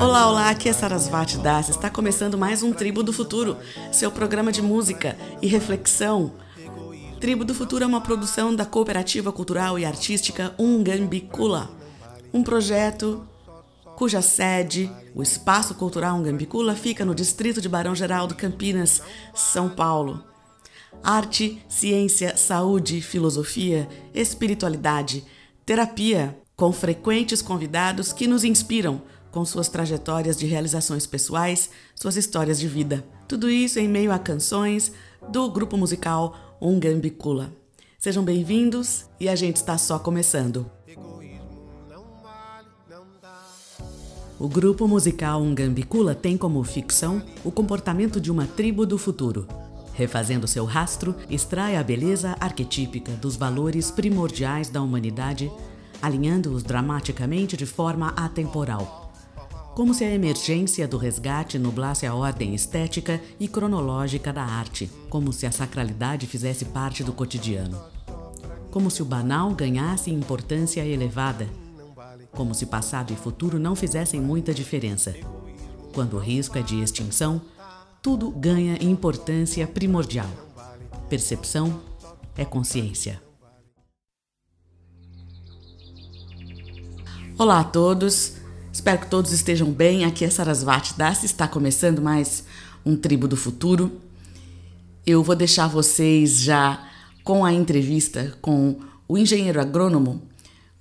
Olá, olá, aqui é Sarasvati Das. Está começando mais um Tribo do Futuro, seu programa de música e reflexão. Tribo do Futuro é uma produção da Cooperativa Cultural e Artística Ungambicula, um projeto cuja sede, o Espaço Cultural Ungambicula, fica no distrito de Barão Geraldo, Campinas, São Paulo. Arte, ciência, saúde, filosofia, espiritualidade, terapia, com frequentes convidados que nos inspiram com suas trajetórias de realizações pessoais, suas histórias de vida. Tudo isso em meio a canções do grupo musical Ungambicula. Sejam bem-vindos e a gente está só começando. O grupo musical Ungambicula tem como ficção o comportamento de uma tribo do futuro. Refazendo seu rastro, extrai a beleza arquetípica dos valores primordiais da humanidade alinhando-os dramaticamente de forma atemporal. Como se a emergência do resgate nublasse a ordem estética e cronológica da arte, como se a sacralidade fizesse parte do cotidiano. Como se o banal ganhasse importância elevada, como se passado e futuro não fizessem muita diferença. Quando o risco é de extinção, tudo ganha importância primordial. Percepção é consciência. Olá a todos, espero que todos estejam bem. Aqui é Sarasvati Das, está começando mais um Tribo do Futuro. Eu vou deixar vocês já com a entrevista com o engenheiro agrônomo,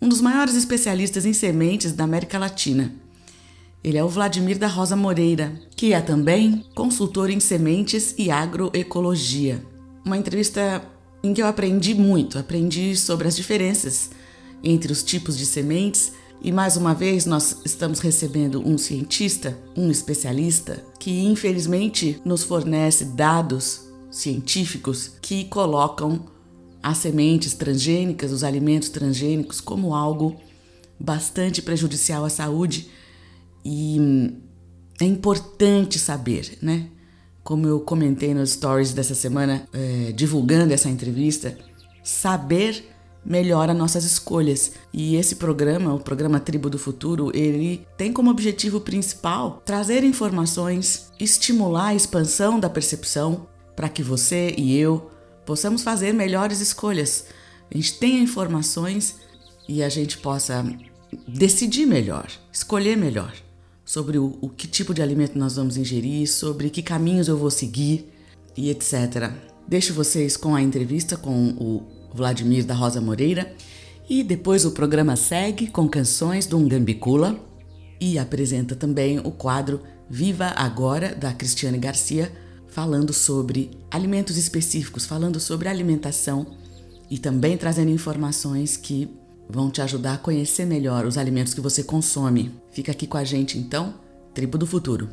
um dos maiores especialistas em sementes da América Latina. Ele é o Vladimir da Rosa Moreira, que é também consultor em sementes e agroecologia. Uma entrevista em que eu aprendi muito, aprendi sobre as diferenças entre os tipos de sementes e mais uma vez nós estamos recebendo um cientista, um especialista, que infelizmente nos fornece dados científicos que colocam as sementes transgênicas, os alimentos transgênicos, como algo bastante prejudicial à saúde. E é importante saber, né? Como eu comentei nos stories dessa semana, é, divulgando essa entrevista, saber melhora nossas escolhas. E esse programa, o programa Tribo do Futuro, ele tem como objetivo principal trazer informações, estimular a expansão da percepção para que você e eu possamos fazer melhores escolhas. A gente tenha informações e a gente possa decidir melhor, escolher melhor sobre o, o que tipo de alimento nós vamos ingerir, sobre que caminhos eu vou seguir e etc. Deixo vocês com a entrevista com o Vladimir da Rosa Moreira, e depois o programa segue com canções do Ngambicula e apresenta também o quadro Viva Agora da Cristiane Garcia, falando sobre alimentos específicos, falando sobre alimentação e também trazendo informações que vão te ajudar a conhecer melhor os alimentos que você consome. Fica aqui com a gente então, Tribo do Futuro.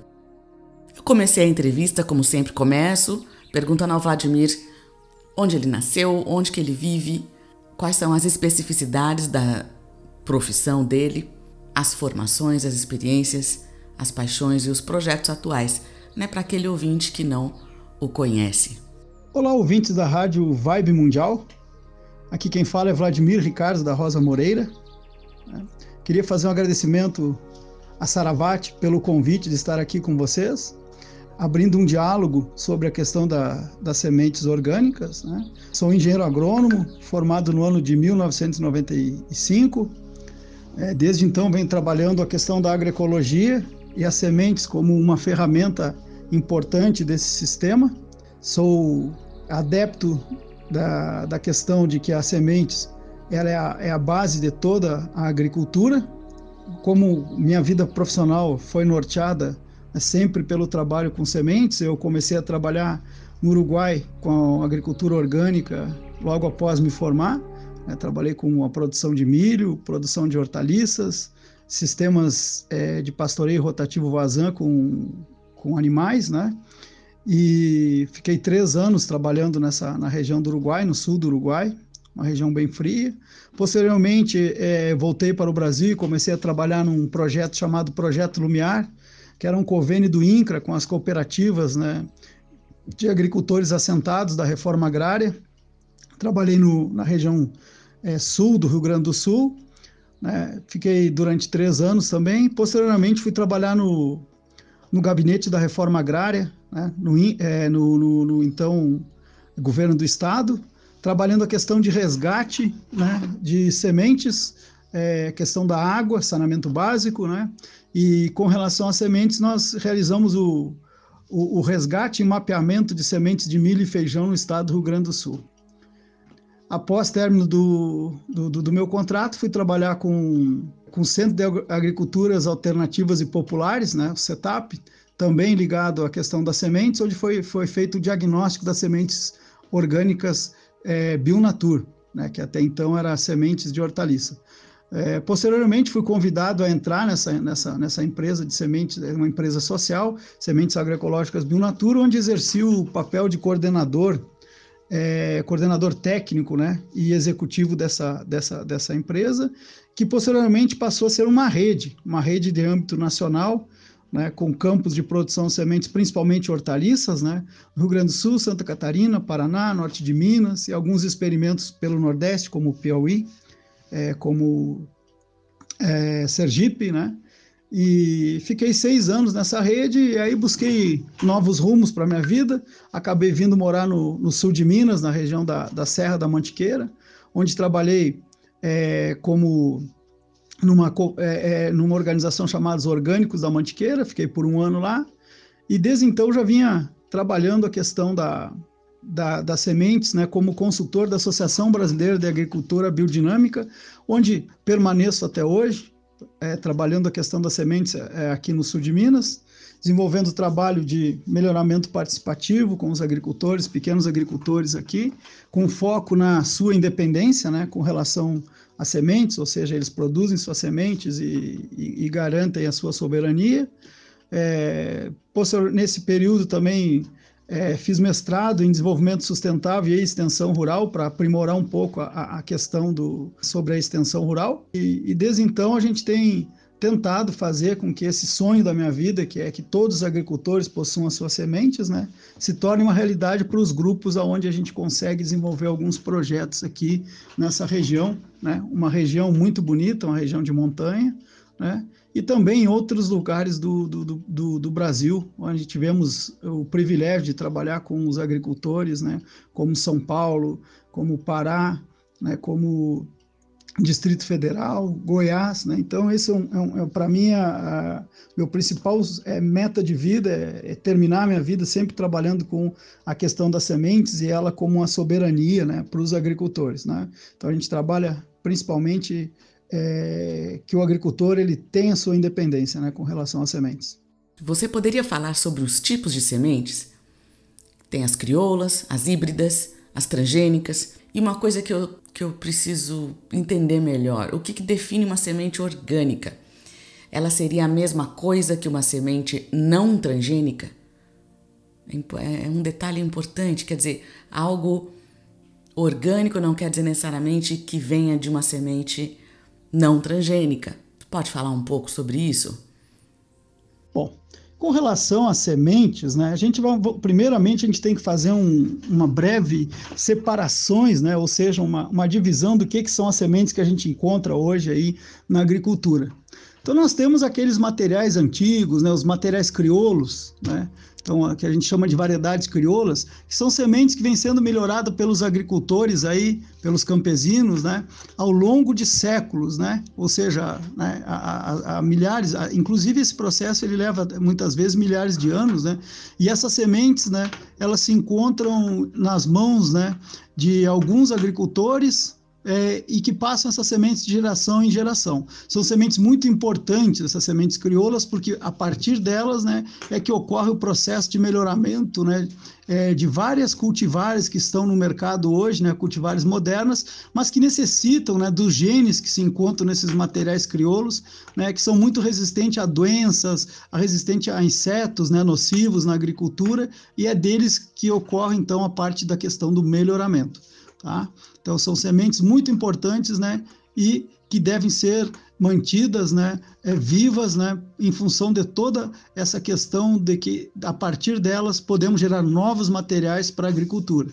Eu comecei a entrevista, como sempre começo, perguntando ao Vladimir onde ele nasceu, onde que ele vive, quais são as especificidades da profissão dele, as formações, as experiências, as paixões e os projetos atuais, né, para aquele ouvinte que não o conhece. Olá, ouvintes da rádio Vibe Mundial. Aqui quem fala é Vladimir Ricardo da Rosa Moreira. Queria fazer um agradecimento a Saravati pelo convite de estar aqui com vocês abrindo um diálogo sobre a questão da, das sementes orgânicas. Né? Sou engenheiro agrônomo, formado no ano de 1995. É, desde então venho trabalhando a questão da agroecologia e as sementes como uma ferramenta importante desse sistema. Sou adepto da, da questão de que as sementes ela é, a, é a base de toda a agricultura. Como minha vida profissional foi norteada sempre pelo trabalho com sementes. Eu comecei a trabalhar no Uruguai com agricultura orgânica logo após me formar. Né? Trabalhei com a produção de milho, produção de hortaliças, sistemas é, de pastoreio rotativo vazan com, com animais, né? E fiquei três anos trabalhando nessa na região do Uruguai, no sul do Uruguai, uma região bem fria. Posteriormente, é, voltei para o Brasil e comecei a trabalhar num projeto chamado Projeto Lumiar, que era um convênio do INCRA com as cooperativas né, de agricultores assentados da reforma agrária. Trabalhei no, na região é, sul do Rio Grande do Sul. Né? Fiquei durante três anos também. Posteriormente, fui trabalhar no, no gabinete da reforma agrária, né? no, é, no, no, no, então governo do estado, trabalhando a questão de resgate né? de sementes, é, questão da água, saneamento básico, né? E com relação às sementes, nós realizamos o, o, o resgate e mapeamento de sementes de milho e feijão no estado do Rio Grande do Sul. Após término do, do, do, meu contrato, fui trabalhar com, o Centro de Agriculturas Alternativas e Populares, né, o CETAP, também ligado à questão das sementes, onde foi, foi feito o diagnóstico das sementes orgânicas é, Bionatur, né, que até então era sementes de hortaliça. É, posteriormente, fui convidado a entrar nessa, nessa, nessa empresa de sementes, é uma empresa social, Sementes Agroecológicas Bionatur, onde exerci o papel de coordenador é, coordenador técnico né, e executivo dessa, dessa, dessa empresa, que posteriormente passou a ser uma rede, uma rede de âmbito nacional, né, com campos de produção de sementes, principalmente hortaliças, né, Rio Grande do Sul, Santa Catarina, Paraná, norte de Minas, e alguns experimentos pelo Nordeste, como Piauí, é, como é, Sergipe, né, e fiquei seis anos nessa rede e aí busquei novos rumos para minha vida. Acabei vindo morar no, no, sul de Minas, na região da, da Serra da Mantiqueira, onde trabalhei é, como numa, é, é, numa organização chamada Os Orgânicos da Mantiqueira. Fiquei por um ano lá e desde então já vinha trabalhando a questão da, da, das sementes, né, como consultor da Associação Brasileira de Agricultura Biodinâmica, onde permaneço até hoje é, trabalhando a questão das sementes é, aqui no sul de Minas, desenvolvendo trabalho de melhoramento participativo com os agricultores, pequenos agricultores aqui, com foco na sua independência, né, com relação às sementes, ou seja, eles produzem suas sementes e, e, e garantem a sua soberania. É, nesse período também é, fiz mestrado em desenvolvimento sustentável e extensão rural para aprimorar um pouco a, a, questão do, sobre a extensão rural. E, e, desde então a gente tem tentado fazer com que esse sonho da minha vida, que é que todos os agricultores possuam as suas sementes, né, se torne uma realidade para os grupos aonde a gente consegue desenvolver alguns projetos aqui nessa região, né, uma região muito bonita, uma região de montanha, né, e também em outros lugares do, do, do, do, Brasil, onde tivemos o privilégio de trabalhar com os agricultores, né, como São Paulo, como Pará, né, como Distrito Federal, Goiás, né? Então esse é, um, é, é para mim a, a, meu principal é, meta de vida é, é, terminar minha vida sempre trabalhando com a questão das sementes e ela como uma soberania, né, para os agricultores, né? Então a gente trabalha principalmente é, que o agricultor ele tenha sua independência né, com relação às sementes. Você poderia falar sobre os tipos de sementes? Tem as crioulas, as híbridas, as transgênicas. E uma coisa que eu, que eu preciso entender melhor: o que, que define uma semente orgânica? Ela seria a mesma coisa que uma semente não transgênica? É, é um detalhe importante, quer dizer, algo orgânico não quer dizer necessariamente que venha de uma semente não transgênica. Pode falar um pouco sobre isso? Bom, com relação às sementes, né, a gente vai, primeiramente a gente tem que fazer um, uma breve separações, né, ou seja, uma, uma divisão do que, que são as sementes que a gente encontra hoje aí na agricultura. Então nós temos aqueles materiais antigos, né, os materiais crioulos, né, então, que a gente chama de variedades crioulas, que são sementes que vêm sendo melhoradas pelos agricultores aí, pelos campesinos, né, ao longo de séculos, né, ou seja, né, a milhares, a, inclusive esse processo ele leva muitas vezes milhares de anos, né, e essas sementes, né, elas se encontram nas mãos, né, de alguns agricultores, é, e que passam essas sementes de geração em geração. São sementes muito importantes, essas sementes crioulas, porque a partir delas né, é que ocorre o processo de melhoramento né, é, de várias cultivares que estão no mercado hoje, né, cultivares modernas, mas que necessitam né, dos genes que se encontram nesses materiais crioulos, né, que são muito resistentes a doenças, a resistentes a insetos né, nocivos na agricultura, e é deles que ocorre então a parte da questão do melhoramento. Tá? Então, são sementes muito importantes, né? E que devem ser mantidas, né, é, vivas, né, em função de toda essa questão de que a partir delas podemos gerar novos materiais para a agricultura.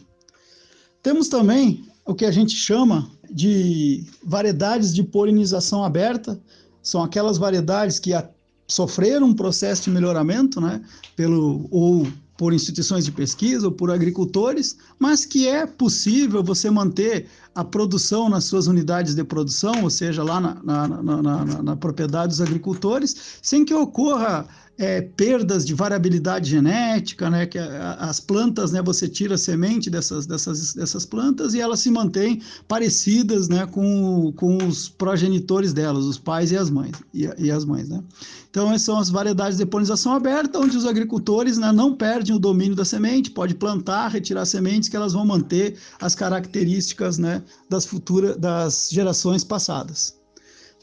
Temos também o que a gente chama de variedades de polinização aberta, são aquelas variedades que a, sofreram um processo de melhoramento, né, pelo ou por instituições de pesquisa ou por agricultores, mas que é possível você manter a produção nas suas unidades de produção, ou seja, lá na, na, na, na, propriedade dos agricultores, sem que ocorra é, perdas de variabilidade genética, né, que as plantas, né, você tira a semente dessas, dessas, dessas plantas e elas se mantêm parecidas, né, com, com os progenitores delas, os pais e as mães, e, e as mães, né. Então, essas são as variedades de polinização aberta, onde os agricultores né, não perdem o domínio da semente, pode plantar, retirar sementes que elas vão manter as características né, das futuras, das gerações passadas.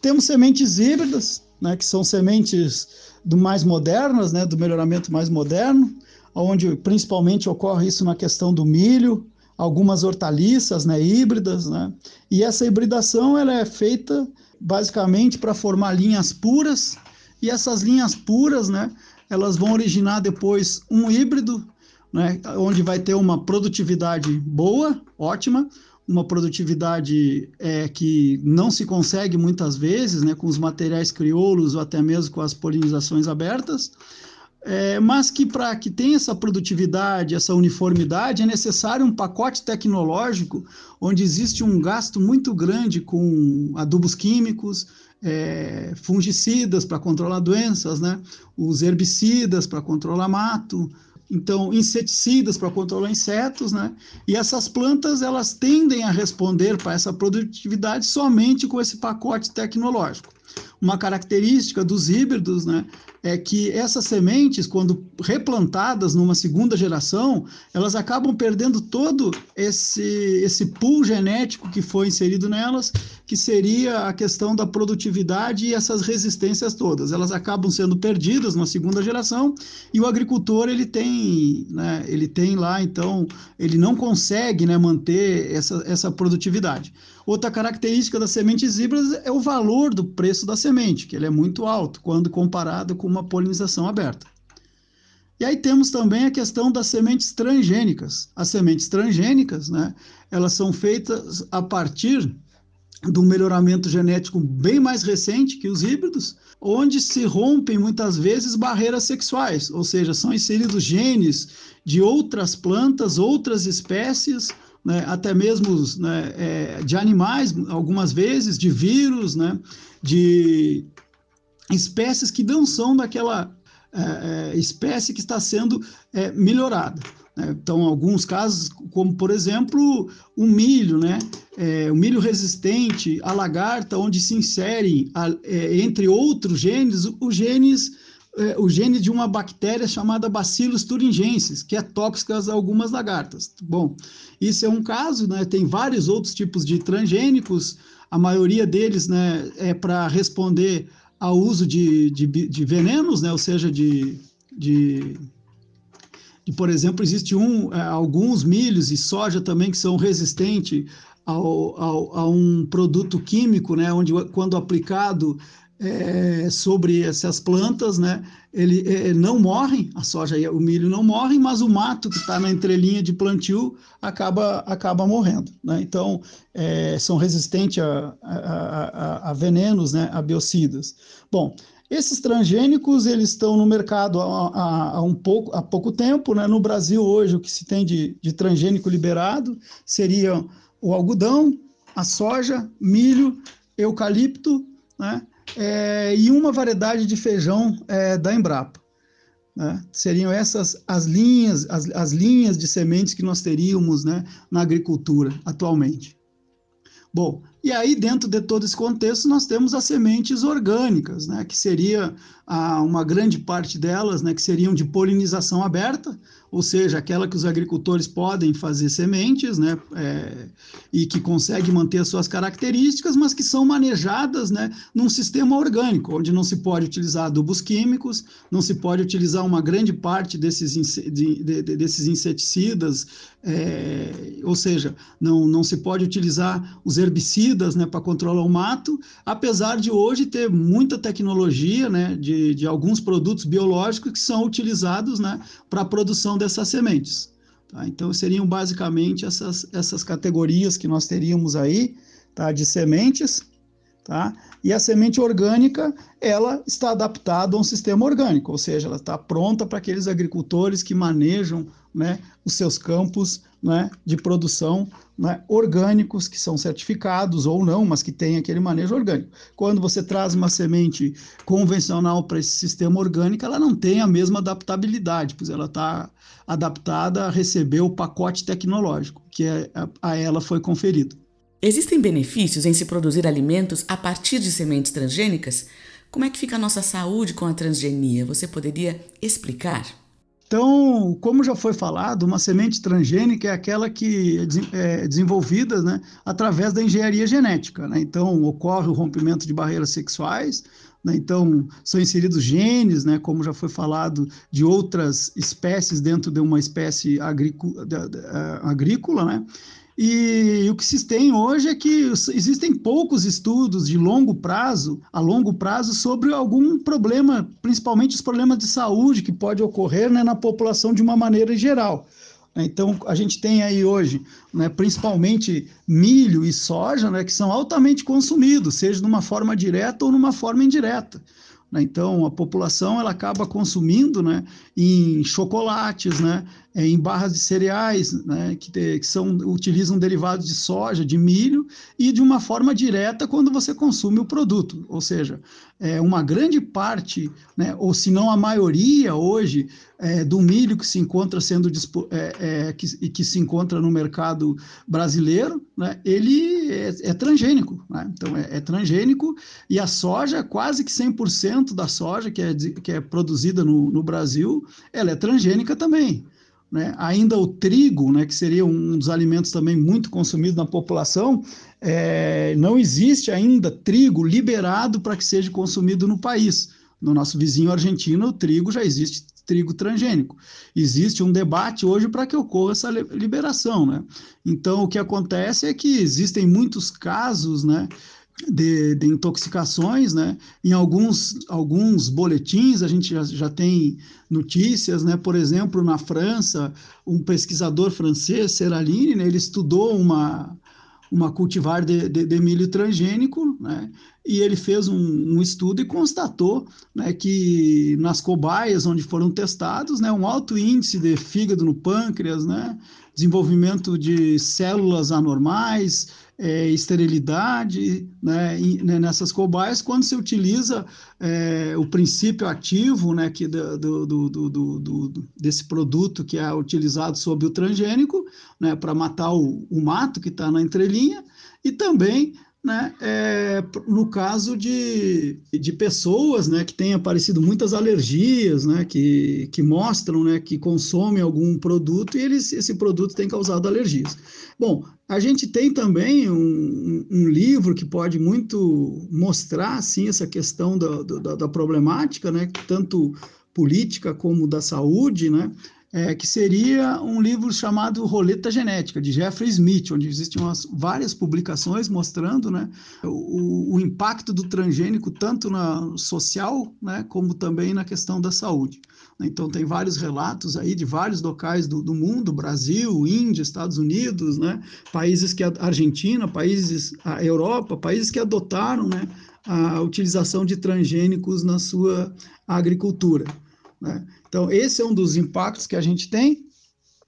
Temos sementes híbridas, né, que são sementes do mais modernas, né, do melhoramento mais moderno, onde principalmente ocorre isso na questão do milho, algumas hortaliças, né, híbridas, né, e essa hibridação ela é feita basicamente para formar linhas puras, e essas linhas puras, né, elas vão originar depois um híbrido, né, onde vai ter uma produtividade boa, ótima, uma produtividade é, que não se consegue muitas vezes, né, com os materiais crioulos ou até mesmo com as polinizações abertas, é, mas que para que tenha essa produtividade, essa uniformidade, é necessário um pacote tecnológico onde existe um gasto muito grande com adubos químicos, é, fungicidas para controlar doenças, né, os herbicidas para controlar mato, então inseticidas para controlar insetos, né? E essas plantas elas tendem a responder para essa produtividade somente com esse pacote tecnológico. Uma característica dos híbridos, né, é que essas sementes, quando replantadas numa segunda geração, elas acabam perdendo todo esse, esse pool genético que foi inserido nelas, que seria a questão da produtividade e essas resistências todas. Elas acabam sendo perdidas numa segunda geração e o agricultor ele tem, né, ele tem lá, então, ele não consegue né, manter essa, essa produtividade. Outra característica das sementes híbridas é o valor do preço da semente, que ele é muito alto quando comparado com uma polinização aberta. E aí temos também a questão das sementes transgênicas. As sementes transgênicas, né, elas são feitas a partir de um melhoramento genético bem mais recente que os híbridos, onde se rompem muitas vezes barreiras sexuais, ou seja, são inseridos genes de outras plantas, outras espécies, né, até mesmo né, é, de animais, algumas vezes, de vírus, né, de espécies que não são daquela é, é, espécie que está sendo é, melhorada. Né? Então, alguns casos, como por exemplo o milho, né? É, o milho resistente, a lagarta, onde se inserem, a, é, entre outros genes, os genes é, o gene de uma bactéria chamada Bacillus thuringiensis, que é tóxica a algumas lagartas. Bom, isso é um caso, né? Tem vários outros tipos de transgênicos, a maioria deles, né, é para responder ao uso de, de, de, venenos, né? Ou seja, de, de, de por exemplo, existe um, é, alguns milhos e soja também que são resistentes ao, ao, a um produto químico, né? Onde quando aplicado é, sobre essas plantas, né? Ele é, não morrem, a soja e o milho não morrem, mas o mato que está na entrelinha de plantio acaba, acaba morrendo, né? Então, é, são resistentes a, a, a, a, venenos, né? A biocidas. Bom, esses transgênicos eles estão no mercado há, há, um pouco, há pouco tempo, né? No Brasil hoje o que se tem de, de transgênico liberado seria o algodão, a soja, milho, eucalipto, né? É, e uma variedade de feijão é, da Embrapa. Né? Seriam essas as linhas, as, as linhas de sementes que nós teríamos né, na agricultura atualmente. Bom, e aí, dentro de todo esse contexto, nós temos as sementes orgânicas, né, que seria a, uma grande parte delas, né, que seriam de polinização aberta, ou seja, aquela que os agricultores podem fazer sementes, né, é, e que conseguem manter as suas características, mas que são manejadas, né, num sistema orgânico, onde não se pode utilizar adubos químicos, não se pode utilizar uma grande parte desses, de, de, desses inseticidas, é, ou seja, não, não se pode utilizar os herbicidas, né, para controlar o mato, apesar de hoje ter muita tecnologia, né, de de, alguns produtos biológicos que são utilizados né, para a produção dessas sementes. Tá? Então, seriam basicamente essas, essas categorias que nós teríamos aí, tá? de sementes, tá? E a semente orgânica, ela está adaptada a um sistema orgânico, ou seja, ela está pronta para aqueles agricultores que manejam né, os seus campos né, de produção né, orgânicos, que são certificados ou não, mas que têm aquele manejo orgânico. Quando você traz uma semente convencional para esse sistema orgânico, ela não tem a mesma adaptabilidade, pois ela está adaptada a receber o pacote tecnológico que é, a, a ela foi conferido. Existem benefícios em se produzir alimentos a partir de sementes transgênicas? Como é que fica a nossa saúde com a transgenia? Você poderia explicar? Então, como já foi falado, uma semente transgênica é aquela que é, é desenvolvida né, através da engenharia genética. Né? Então, ocorre o rompimento de barreiras sexuais, né? então são inseridos genes, né, como já foi falado, de outras espécies dentro de uma espécie agrícola, agrícola né? E o que se tem hoje é que existem poucos estudos de longo prazo, a longo prazo, sobre algum problema, principalmente os problemas de saúde que pode ocorrer né, na população de uma maneira geral. Então, a gente tem aí hoje, né, principalmente milho e soja, né, que são altamente consumidos, seja de uma forma direta ou numa forma indireta. Então, a população ela acaba consumindo né, em chocolates, né, em barras de cereais, né, que, te, que são, utilizam derivados de soja, de milho, e de uma forma direta quando você consome o produto. Ou seja, é, uma grande parte, né, ou se não a maioria hoje, é, do milho que se encontra sendo é, é, que, que se encontra no mercado brasileiro, né, ele é, é transgênico. Né? Então, é, é, transgênico, e a soja, quase que 100% da soja que é, que é produzida no, no Brasil, ela é transgênica também. Né? Ainda o trigo, né, que seria um dos alimentos também muito consumidos na população, é, não existe ainda trigo liberado para que seja consumido no país. No nosso vizinho argentino, o trigo já existe trigo transgênico. Existe um debate hoje para que ocorra essa liberação. Né? Então, o que acontece é que existem muitos casos né, de, de, intoxicações, né? Em alguns, alguns boletins a gente já, já tem notícias, né? Por exemplo, na França, um pesquisador francês, Seraline, né? ele estudou uma, uma cultivar de, de, de milho transgênico, né? E ele fez um, um, estudo e constatou né, que nas cobaias onde foram testados, né, um alto índice de fígado no pâncreas, né, desenvolvimento de células anormais, é, esterilidade né, né, nessas cobaias quando se utiliza é, o princípio ativo né, que do, do, do, do, desse produto que é utilizado sob o transgênico né, para matar o, o mato que está na entrelinha e também né, é, no caso de, de pessoas né, que têm aparecido muitas alergias, né, que, que mostram né, que consomem algum produto e eles, esse produto tem causado alergias. Bom, a gente tem também um, um livro que pode muito mostrar assim, essa questão da, da, da problemática, né, tanto política como da saúde, né, é, que seria um livro chamado Roleta Genética, de Jeffrey Smith, onde existem várias publicações mostrando né, o, o, impacto do transgênico tanto na social, né, como também na questão da saúde. Então, tem vários relatos aí de vários locais do, do mundo, Brasil, Índia, Estados Unidos, né, países que, a Argentina, países, a Europa, países que adotaram né, a utilização de transgênicos na sua agricultura. Né? Então, esse é um dos impactos que a gente tem.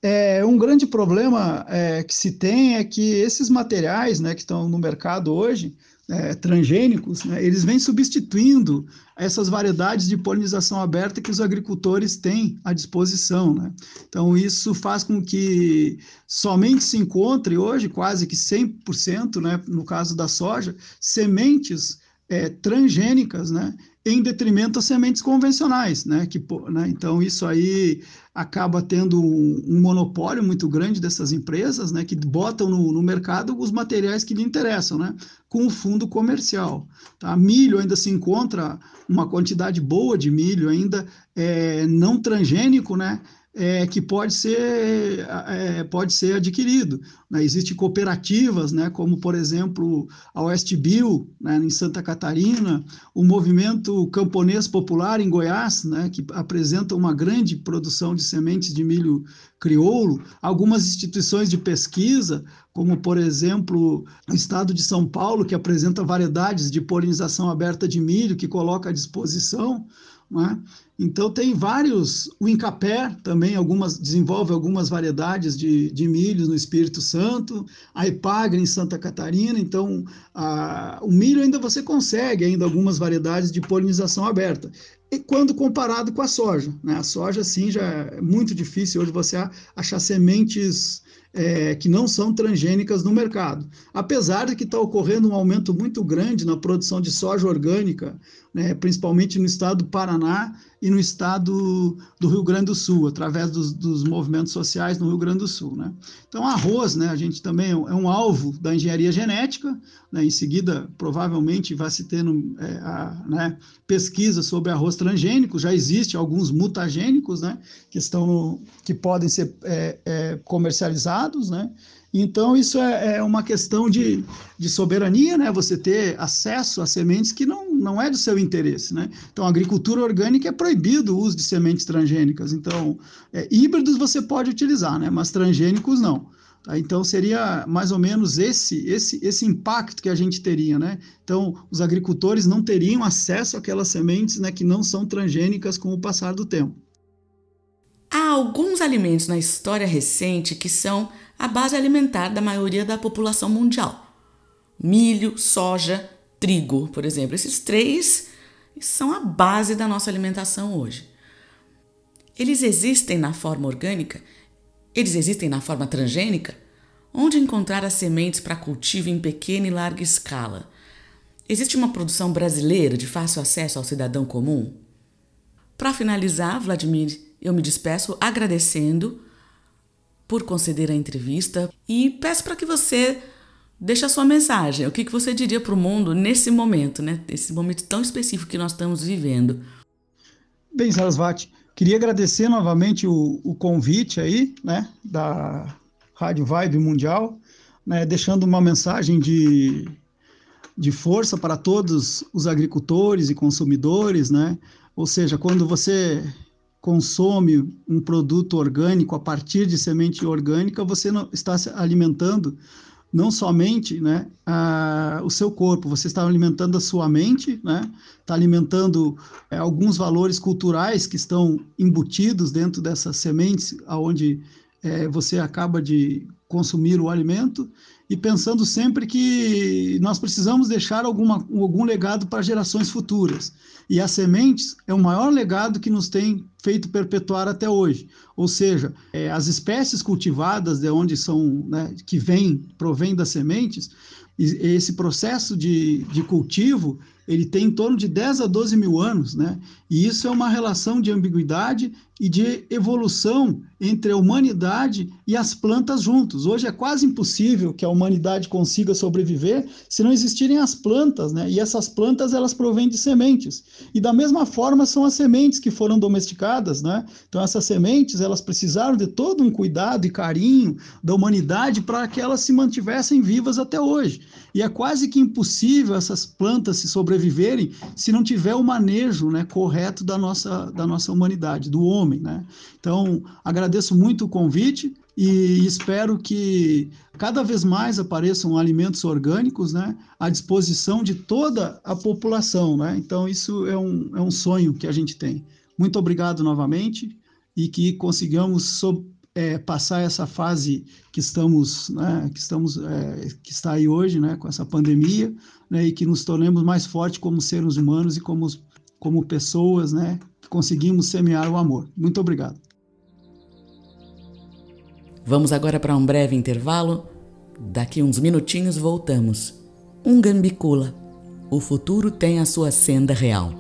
É, um grande problema é, que se tem é que esses materiais né, que estão no mercado hoje, é, transgênicos, né, eles vêm substituindo essas variedades de polinização aberta que os agricultores têm à disposição. Né? Então, isso faz com que somente se encontre hoje, quase que 100%, né, no caso da soja, sementes é, transgênicas, né, em detrimento das sementes convencionais, né? Que, né? Então, isso aí acaba tendo um, um, monopólio muito grande dessas empresas, né? Que botam no, no, mercado os materiais que lhe interessam, né? Com o fundo comercial. Tá? Milho ainda se encontra uma quantidade boa de milho ainda é, não transgênico, né? É, que pode ser, é, pode ser adquirido. Né? Existem cooperativas, né, como, por exemplo, a West Bill, né, em Santa Catarina, o Movimento Camponês Popular em Goiás, né, que apresenta uma grande produção de sementes de milho crioulo, algumas instituições de pesquisa, como, por exemplo, o Estado de São Paulo, que apresenta variedades de polinização aberta de milho, que coloca à disposição, né? Então tem vários, o Incapé também algumas desenvolve algumas variedades de, de milho no Espírito Santo, a Epagre em Santa Catarina, então a, o milho ainda você consegue ainda algumas variedades de polinização aberta. E quando comparado com a soja, né? A soja sim já é muito difícil hoje você achar sementes é, que não são transgênicas no mercado. Apesar de que está ocorrendo um aumento muito grande na produção de soja orgânica, né, principalmente no estado do Paraná e no estado do Rio Grande do Sul, através dos, dos movimentos sociais no Rio Grande do Sul. Né? Então, arroz, né, a gente também é um é alvo da engenharia genética, né, em seguida, provavelmente, vai se tendo é, a, né, pesquisa sobre arroz transgênico, já existe alguns mutagênicos né, que, estão no, que podem ser é, é comercializados, né? Então, isso é, é, uma questão de, de soberania, né? Você ter acesso a sementes que não, não é do seu interesse, né? Então, a agricultura orgânica é proibido o uso de sementes transgênicas. Então, é, híbridos você pode utilizar, né? Mas transgênicos não. Tá? Então, seria mais ou menos esse, esse, esse impacto que a gente teria, né? Então, os agricultores não teriam acesso àquelas sementes né, que não são transgênicas com o passar do tempo. Há alguns alimentos na história recente que são a base alimentar da maioria da população mundial. Milho, soja, trigo, por exemplo. Esses três são a base da nossa alimentação hoje. Eles existem na forma orgânica? Eles existem na forma transgênica? Onde encontrar as sementes para cultivo em pequena e larga escala? Existe uma produção brasileira de fácil acesso ao cidadão comum? Para finalizar, Vladimir, eu me despeço agradecendo por conceder a entrevista e peço para que você deixe a sua mensagem. O que, que você diria para o mundo nesse momento, né? Nesse momento tão específico que nós estamos vivendo. Bem, Sarasvati, queria agradecer novamente o, o convite aí, né, da Rádio Vibe Mundial, né, deixando uma mensagem de, de força para todos os agricultores e consumidores, né? Ou seja, quando você consome um produto orgânico a partir de semente orgânica, você não está se alimentando não somente né, a, o seu corpo, você está alimentando a sua mente, né, está alimentando é, alguns valores culturais que estão embutidos dentro dessas sementes, aonde é, você acaba de consumir o alimento, e pensando sempre que nós precisamos deixar alguma, algum legado para gerações futuras. E as sementes é o maior legado que nos tem feito perpetuar até hoje. Ou seja, é, as espécies cultivadas de onde são, né, que vêm, provém das sementes, esse processo de, de cultivo ele tem em torno de 10 a 12 mil anos, né? E isso é uma relação de ambiguidade e de evolução entre a humanidade e as plantas juntos. Hoje é quase impossível que a humanidade consiga sobreviver se não existirem as plantas, né? E essas plantas elas provêm de sementes. E da mesma forma são as sementes que foram domesticadas, né? Então essas sementes elas precisaram de todo um cuidado e carinho da humanidade para que elas se mantivessem vivas até hoje. E é quase que impossível essas plantas se sobreviverem se não tiver o manejo, né, correto da nossa da nossa humanidade, do homem né? Então, agradeço muito o convite e espero que cada vez mais apareçam alimentos orgânicos, né, à disposição de toda a população, né? Então, isso é um, é um sonho que a gente tem. Muito obrigado novamente e que consigamos sob, é, passar essa fase que estamos, né, que estamos, é, que está aí hoje, né, com essa pandemia, né, e que nos tornemos mais fortes como seres humanos e como como pessoas, né, conseguimos semear o amor. Muito obrigado. Vamos agora para um breve intervalo. Daqui uns minutinhos voltamos. Um gambicula. O futuro tem a sua senda real.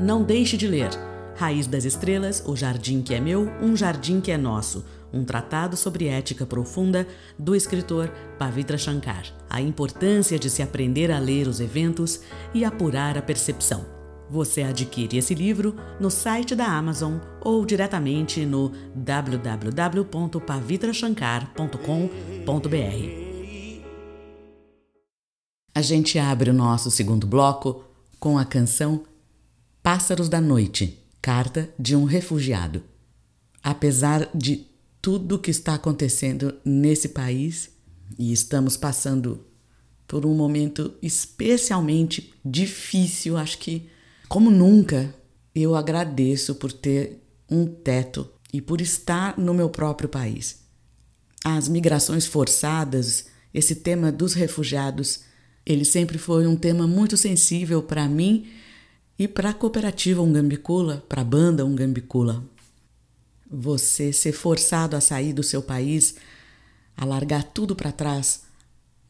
Não deixe de ler. Raiz das Estrelas, O Jardim que é Meu, Um Jardim que é Nosso um tratado sobre ética profunda do escritor Pavitra Shankar, a importância de se aprender a ler os eventos e apurar a percepção. Você adquire esse livro no site da Amazon ou diretamente no www.pavitrashankar.com.br. A gente abre o nosso segundo bloco com a canção Pássaros da Noite, carta de um refugiado. Apesar de tudo que está acontecendo nesse país, e estamos passando por um momento especialmente difícil, acho que como nunca, eu agradeço por ter um teto e por estar no meu próprio país. As migrações forçadas, esse tema dos refugiados, ele sempre foi um tema muito sensível para mim e para a cooperativa Ungambicula, para a banda Ungambicula. Você ser forçado a sair do seu país, a largar tudo para trás,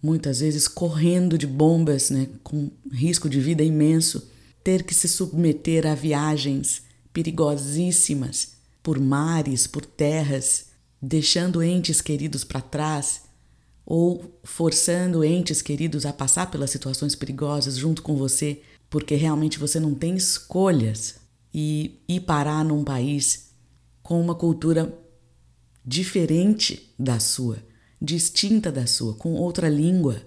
muitas vezes correndo de bombas, né, com risco de vida imenso, ter que se submeter a viagens perigosíssimas por mares, por terras, deixando entes queridos para trás ou forçando entes queridos a passar pelas situações perigosas junto com você, porque realmente você não tem escolhas. E ir parar num país com uma cultura diferente da sua, distinta da sua, com outra língua,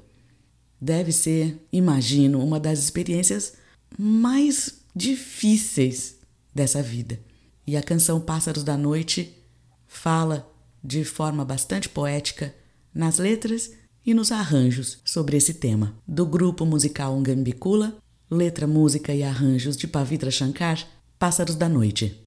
deve ser, imagino, uma das experiências mais difíceis dessa vida. E a canção Pássaros da Noite fala de forma bastante poética nas letras e nos arranjos sobre esse tema. Do grupo musical Ungambicula, letra, música e arranjos de Pavitra Shankar, Pássaros da Noite.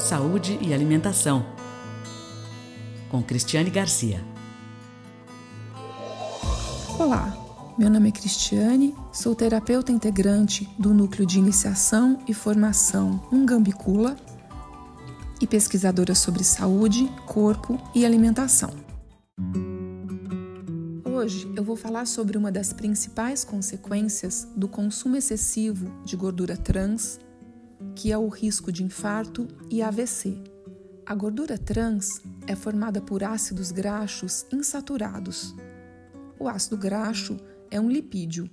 Saúde e Alimentação. Com Cristiane Garcia. Olá, meu nome é Cristiane, sou terapeuta integrante do Núcleo de Iniciação e Formação Ungambicula e pesquisadora sobre saúde, corpo e alimentação. Hoje eu vou falar sobre uma das principais consequências do consumo excessivo de gordura trans que é o risco de infarto e AVC. A gordura trans é formada por ácidos graxos insaturados. O ácido graxo é um lipídio,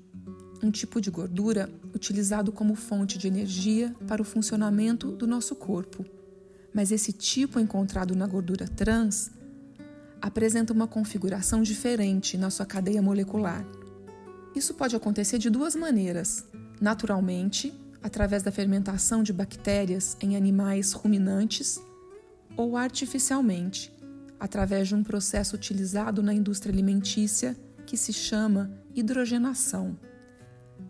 um tipo de gordura utilizado como fonte de energia para o funcionamento do nosso corpo. Mas esse tipo encontrado na gordura trans apresenta uma configuração diferente na sua cadeia molecular. Isso pode acontecer de duas maneiras: naturalmente, através da fermentação de bactérias em animais ruminantes ou artificialmente, através de um processo utilizado na indústria alimentícia que se chama hidrogenação.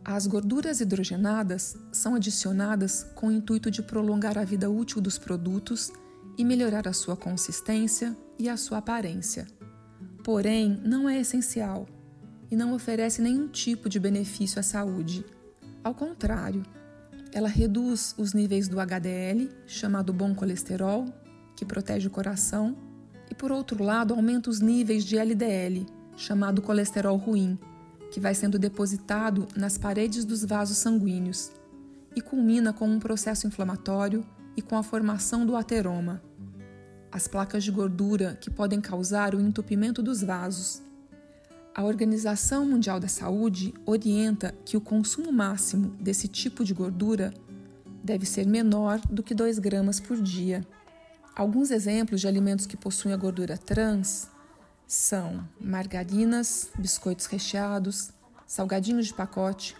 As gorduras hidrogenadas são adicionadas com o intuito de prolongar a vida útil dos produtos e melhorar a sua consistência e a sua aparência. Porém, não é essencial e não oferece nenhum tipo de benefício à saúde. Ao contrário, ela reduz os níveis do HDL, chamado bom colesterol, que protege o coração, e por outro lado, aumenta os níveis de LDL, chamado colesterol ruim, que vai sendo depositado nas paredes dos vasos sanguíneos e culmina com um processo inflamatório e com a formação do ateroma, as placas de gordura que podem causar o entupimento dos vasos a Organização Mundial da Saúde orienta que o consumo máximo desse tipo de gordura deve ser menor do que 2 gramas por dia. Alguns exemplos de alimentos que possuem a gordura trans são margarinas, biscoitos recheados, salgadinhos de pacote,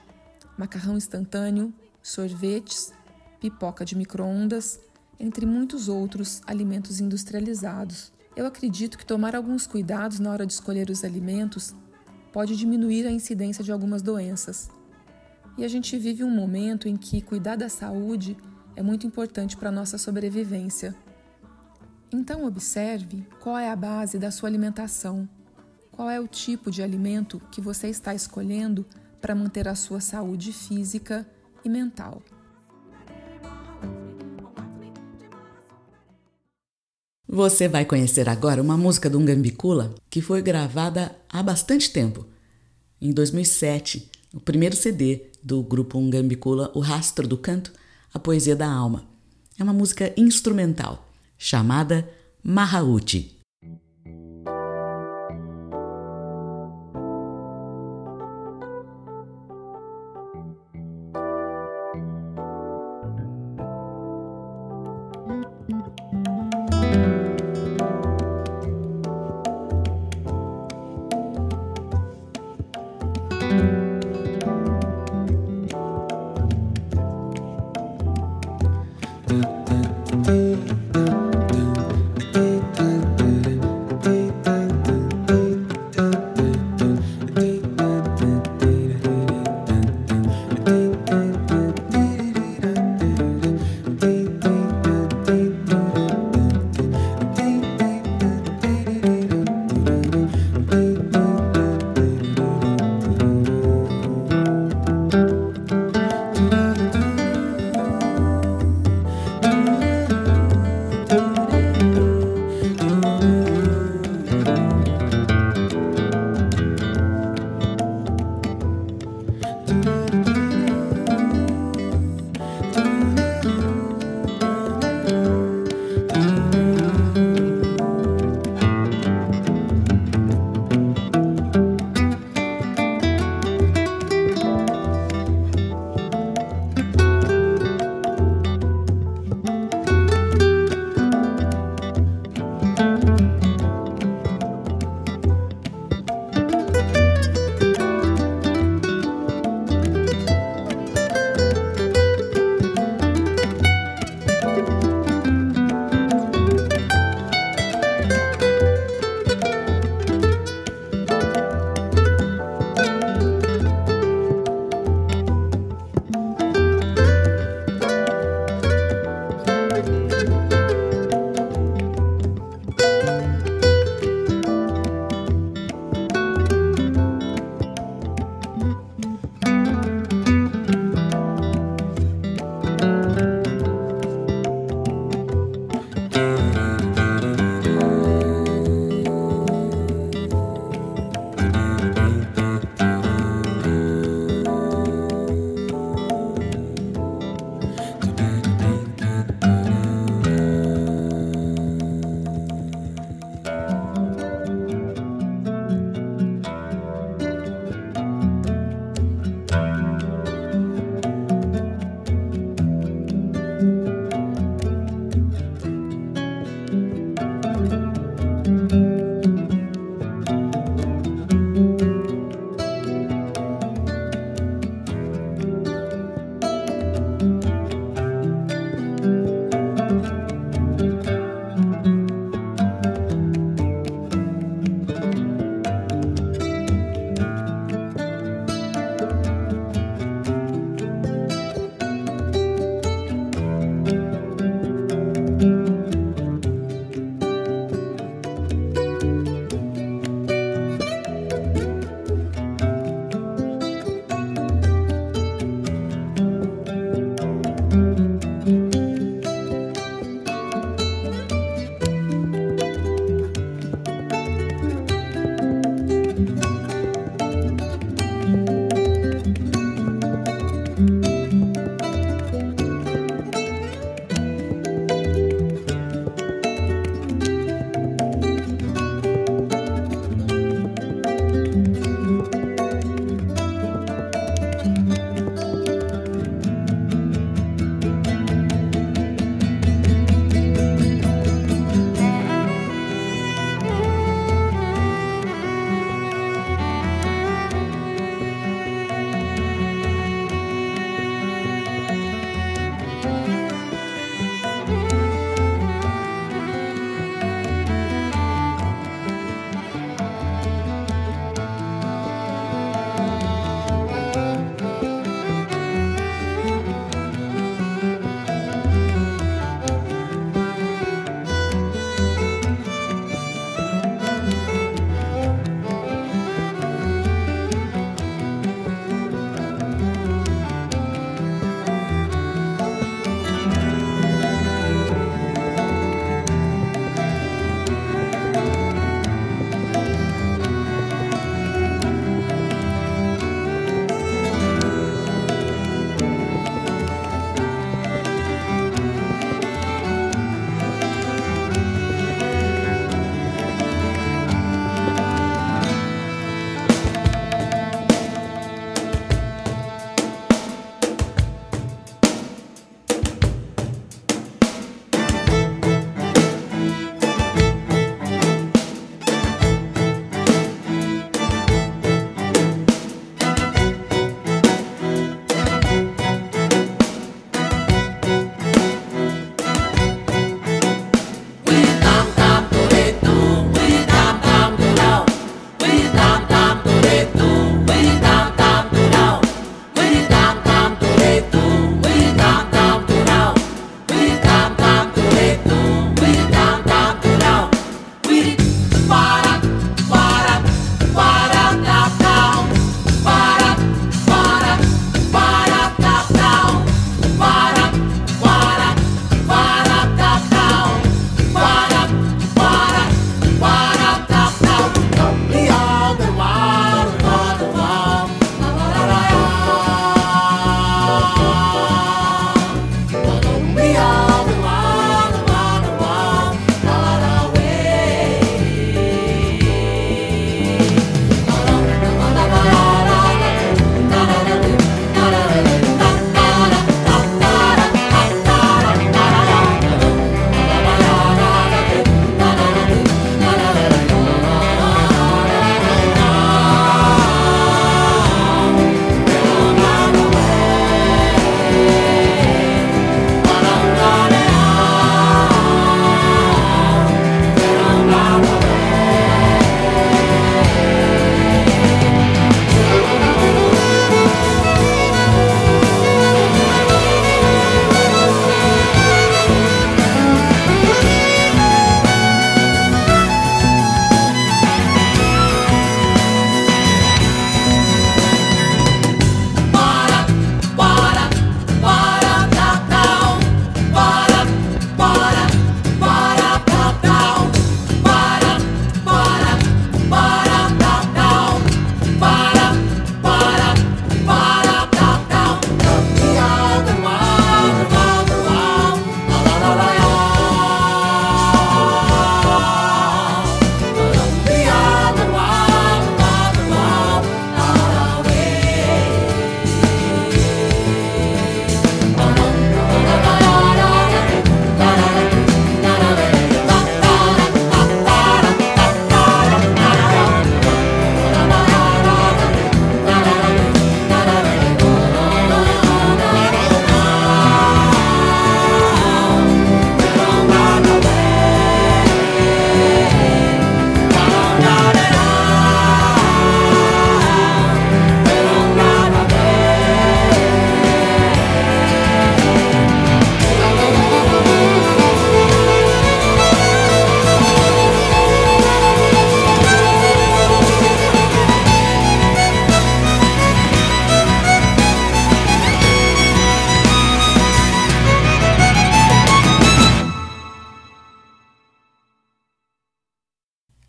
macarrão instantâneo, sorvetes, pipoca de microondas, entre muitos outros alimentos industrializados. Eu acredito que tomar alguns cuidados na hora de escolher os alimentos pode diminuir a incidência de algumas doenças. E a gente vive um momento em que cuidar da saúde é muito importante para a nossa sobrevivência. Então, observe qual é a base da sua alimentação, qual é o tipo de alimento que você está escolhendo para manter a sua saúde física e mental. Você vai conhecer agora uma música do Ngambicula que foi gravada há bastante tempo. Em 2007, o primeiro CD do grupo Ngambicula, O Rastro do Canto, A Poesia da Alma. É uma música instrumental chamada Mahauti.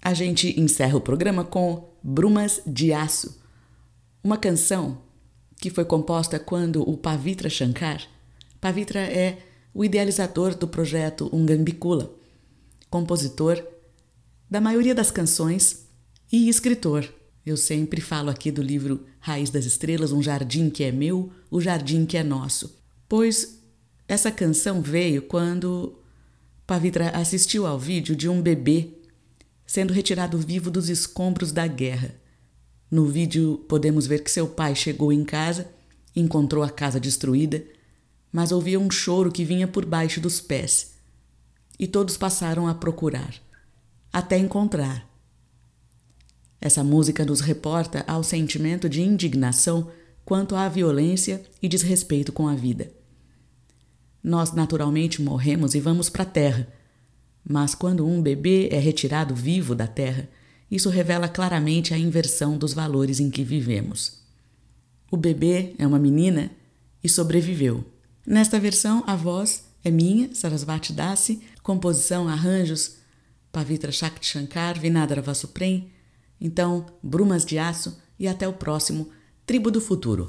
A gente encerra o programa com Brumas de Aço, uma canção que foi composta quando o Pavitra Shankar, Pavitra é o idealizador do projeto Ungambicula, compositor da maioria das canções e escritor. Eu sempre falo aqui do livro Raiz das Estrelas, Um Jardim que é Meu, O Jardim que é Nosso, pois essa canção veio quando Pavitra assistiu ao vídeo de um bebê sendo retirado vivo dos escombros da guerra. No vídeo podemos ver que seu pai chegou em casa, encontrou a casa destruída, mas ouvia um choro que vinha por baixo dos pés. E todos passaram a procurar, até encontrar. Essa música nos reporta ao sentimento de indignação quanto à violência e desrespeito com a vida. Nós naturalmente morremos e vamos para a terra, mas quando um bebê é retirado vivo da terra, isso revela claramente a inversão dos valores em que vivemos. O bebê é uma menina e sobreviveu. Nesta versão, a voz é minha, Sarasvati Dasi, composição, arranjos, Pavitra Shakti Shankar, Vinadra Vasuprem. Então, Brumas de Aço e até o próximo Tribo do Futuro.